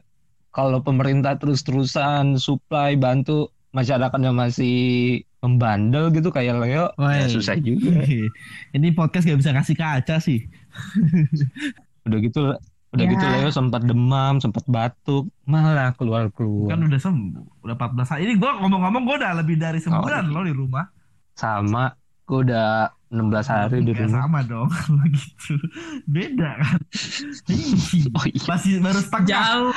kalau pemerintah terus-terusan supply bantu masyarakatnya masih membandel gitu kayak Leo ya Woi. susah juga. Ini podcast gak bisa kasih kaca sih. Udah gitu udah Ya. gitu Leo sempat demam, sempat batuk, malah Kan keluar-keluar. udah sembuh, udah 14 hari. Ini gue ngomong-ngomong gue udah lebih dari sebulan iya. loh di rumah. Sama gue udah 16 hari di rumah. sama dong kalau gitu. Beda kan. Oh iya, Masih baru setengah. Jauh.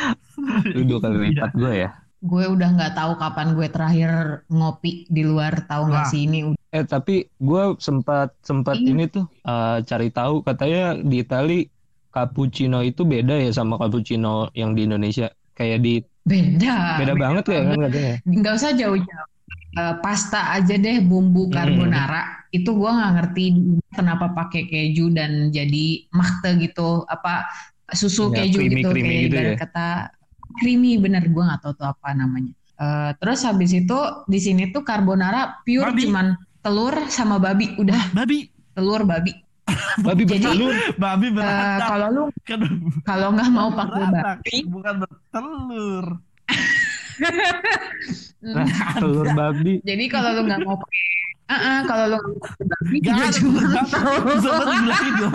lu dua kali lipat gue ya. Gue udah nggak tahu kapan gue terakhir ngopi di luar, tahu nggak sih ini Eh tapi gue sempat sempat Iya. ini tuh eh, cari tahu katanya di Itali cappuccino itu beda ya sama cappuccino yang di Indonesia. Kayak di beda. beda banget ya kan katanya. nggak usah jauh-jauh Eh, pasta aja deh bumbu Hmm. carbonara itu gua nggak ngerti kenapa pakai keju dan jadi makte gitu apa susu Ya, keju creamy- gitu creamy kayak gitu ya. kata creamy bener gua nggak tahu tuh apa namanya Eh, terus habis itu di sini tuh carbonara pure Babi. cuman telur sama babi udah Babi, telur babi Babi bertelur. babi Eh, beranak. kalau lu Kan kalau nggak mau pakai babi bukan bertelur. Nah, telur babi. jadi kalau lu nggak mau pakai Ah, ah, kalau lu nggak mau pakai babi Gak juga cuma telur babi. telur. Bisa banget dibilangin dong.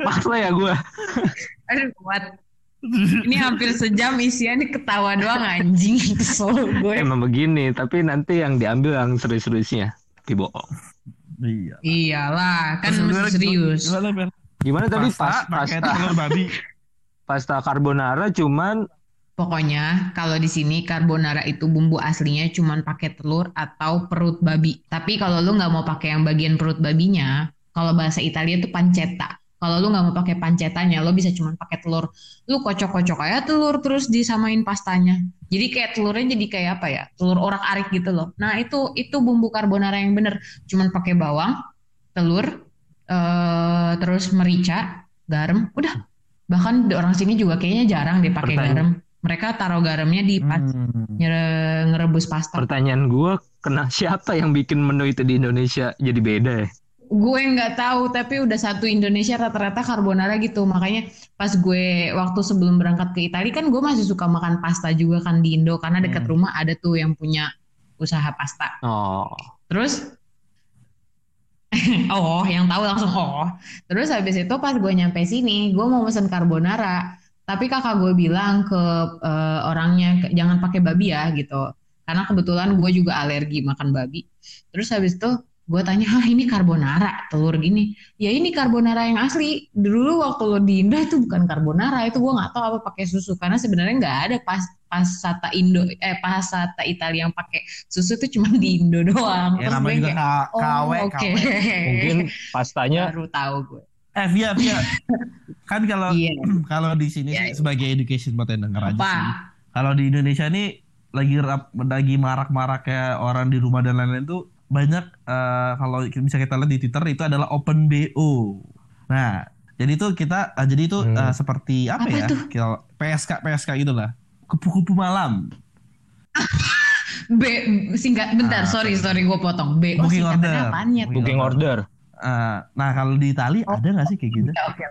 Maksa ya gue. Aduh kuat. Ini hampir sejam isiannya ketawa doang anjing. Kesel gue. Emang begini, tapi nanti yang diambil yang serius-seriusnya. Tapi bohong. Iya. Iyalah, kan mesti serius. Gimana? Gimana tadi Pasta, pasta telur babi. pasta carbonara cuman Pokoknya kalau di sini carbonara itu bumbu aslinya cuman pakai telur atau perut babi. Tapi kalau lu nggak mau pakai yang bagian perut babinya, kalau bahasa Italia itu pancetta. Kalau lu nggak mau pakai pancetanya, lo bisa cuman pakai telur. Lu kocok-kocok aja telur terus disamain pastanya. Jadi kayak telurnya jadi kayak apa ya? Telur orak-arik gitu loh. Nah itu itu bumbu carbonara yang bener. Cuman pakai bawang, telur, eh terus merica, garam, udah. Bahkan orang sini juga kayaknya jarang deh pakai Pertanyaan- garam. Mereka taruh garamnya di pas Hmm. nyere- ngerebus pasta. pertanyaan gue kena siapa yang bikin menu itu di Indonesia jadi beda ya? gue nggak tahu tapi udah satu Indonesia rata-rata carbonara gitu makanya pas gue waktu sebelum berangkat ke Italia kan gue masih suka makan pasta juga kan di Indo karena dekat Hmm. rumah ada tuh yang punya usaha pasta Oh, terus oh yang tahu langsung oh terus habis itu pas gue nyampe sini gue mau pesen carbonara tapi kakak gue bilang ke eh, orangnya "Ke- jangan pakai babi ya gitu. Karena kebetulan gue juga alergi makan babi. Terus habis itu gue tanya ah ini carbonara telur gini. Ya ini carbonara yang asli. Dulu waktu lo di Indo itu bukan carbonara itu gue nggak tahu apa pakai susu. Karena sebenarnya nggak ada pas pasata Indo eh pasata Italia yang pakai susu itu cuma di Indo doang. Ya Terus namanya gue juga kayak, KW, oh, oke. KW. mungkin pastanya baru tahu gue Eh, Via, Via. kan kalau iya kalau di sini sih iya. sebagai education buat yang denger aja sih. Kalau di Indonesia ini lagi rap, lagi marak-maraknya orang di rumah dan lain-lain tuh banyak eh, kalau bisa kita lihat di Twitter itu adalah open BO. Nah, jadi itu kita eh, jadi itu Hmm. eh, seperti apa, Apa ya? Kalau PSK PSK gitu lah. Kupu-kupu malam. B singkat bentar Ah, sorry sorry gue potong B oh Booking singkatannya order. apaan ya booking order. Eh, nah, kalau di Itali Oh. ada nggak sih kayak gitu? Ya, oke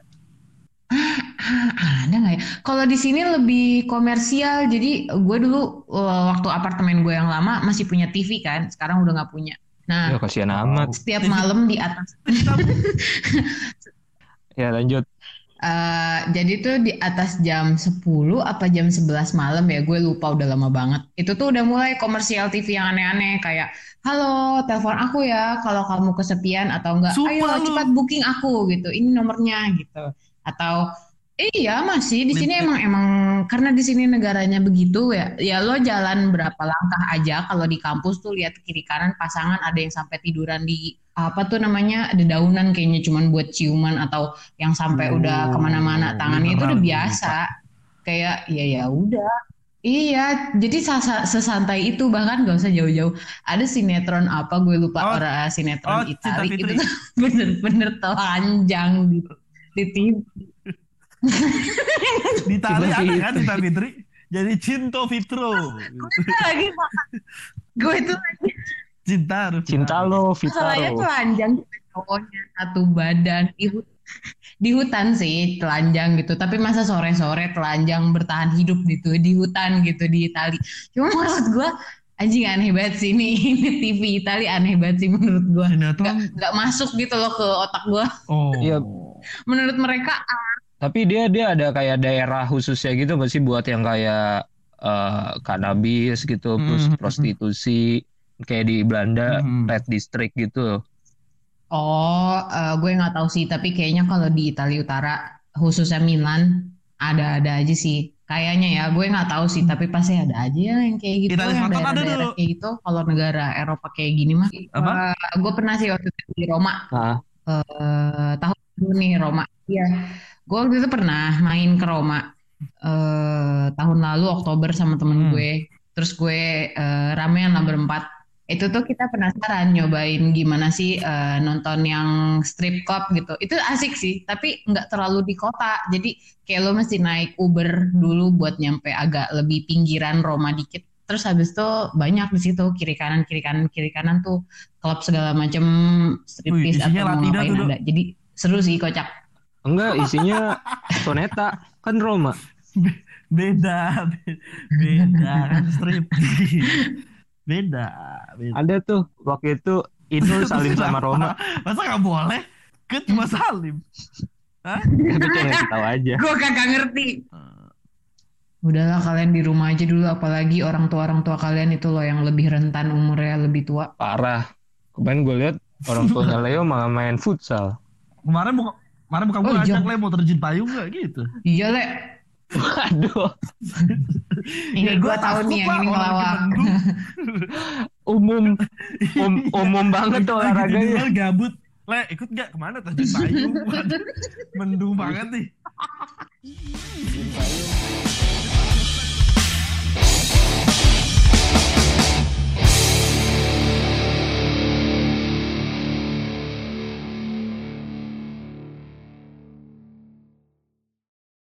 Ah, ada nggak ya? Kalau di sini lebih komersial. Jadi gue dulu uh, waktu apartemen gue yang lama masih punya TV kan. Sekarang udah nggak punya. Nah, Ya kasihan amat. setiap malam di atas. Ya lanjut. Eh, jadi tuh di atas jam 10 apa jam 11 malam ya gue lupa udah lama banget. Itu tuh udah mulai komersial TV yang aneh-aneh kayak halo telepon aku ya kalau kamu kesepian atau enggak Sumpah ayo lu. cepat booking aku gitu ini nomornya gitu atau iya masih. Di sini emang emang karena di sini negaranya begitu ya ya lo jalan berapa langkah aja. Kalau di kampus tuh lihat kiri kanan pasangan ada yang sampai tiduran di apa tuh namanya dedaunan kayaknya cuman buat ciuman atau yang sampai udah Oh, ke mana-mana tangannya itu udah biasa. kayak ya ya udah. Iya, jadi sa- sesantai itu. Bahkan gak usah jauh-jauh. Ada sinetron apa? Gue lupa Oh, orang oh, sinetron Cinta Itali itu bener-bener telanjang di, di TV. Di Cinta ada kan Cinta Fitri? Jadi Cinto Fitro. Gue lagi makan. Gue itu lagi Cinta harus Cinta lo, masalahnya Vitaro. telanjang cowoknya satu badan di, hut- di hutan sih telanjang gitu. Tapi masa sore-sore telanjang bertahan hidup gitu di hutan gitu di Itali. Cuma maksud gue anjing aneh banget sih ini, ini TV Itali aneh banget sih menurut gue. Nggak, nggak masuk gitu loh ke otak gue. Oh. Iya. Menurut mereka Tapi dia dia ada kayak daerah khususnya gitu nggak sih buat yang kayak eh, kanabis gitu, terus Hmm. prostitusi kayak di Belanda Hmm. Red District gitu. Oh, eh, gue nggak tahu sih, tapi kayaknya kalau di Italia Utara, khususnya Milan, ada-ada aja sih. Kayaknya ya, gue nggak tahu sih, tapi pasti ada aja yang kayak gitu, Italia yang Selatan ada dulu. kayak gitu. Kalau negara Eropa kayak gini mah, Apa? Eh, gue pernah sih waktu itu di Roma, Nah, eh, tahun dulu nih Roma. Iya, gue waktu itu pernah main ke Roma eh, tahun lalu Oktober sama temen Hmm. gue. Terus gue eh, ramean lah berempat. Itu tuh kita penasaran nyobain gimana sih eh, nonton yang strip club gitu. Itu asik sih, tapi nggak terlalu di kota. Jadi kayak lo mesti naik Uber dulu buat nyampe agak lebih pinggiran Roma dikit. Terus habis itu banyak di situ kiri kanan kiri kanan kiri kanan tuh klub segala macem striptease atau mau ngapain tuh, ada. Jadi seru sih kocak. Enggak isinya soneta kan Roma. Beda, be- beda kan strip. beda, beda. Ada tuh waktu itu Inul salim sama Roma. Masa nggak boleh? Kan cuma salim. Cuma ngasih tahu aja. Gue kagak ngerti. Udahlah kalian di rumah aja dulu, apalagi orang tua orang tua kalian itu loh yang lebih rentan umurnya lebih tua. Parah. Kemarin gue lihat orang tuanya Leo malah main futsal. Kemarin buka kemarin bukan gue Oh, ngajak iya. le mau terjun payung nggak gitu. Iya le, Waduh, ini Ya, gue gua tahu nih yang ini ngelawak. Umum um, umum banget tuh olahraganya. gabut. Le, ikut nggak ke mana terjun payung? Waduh, Mendung banget nih.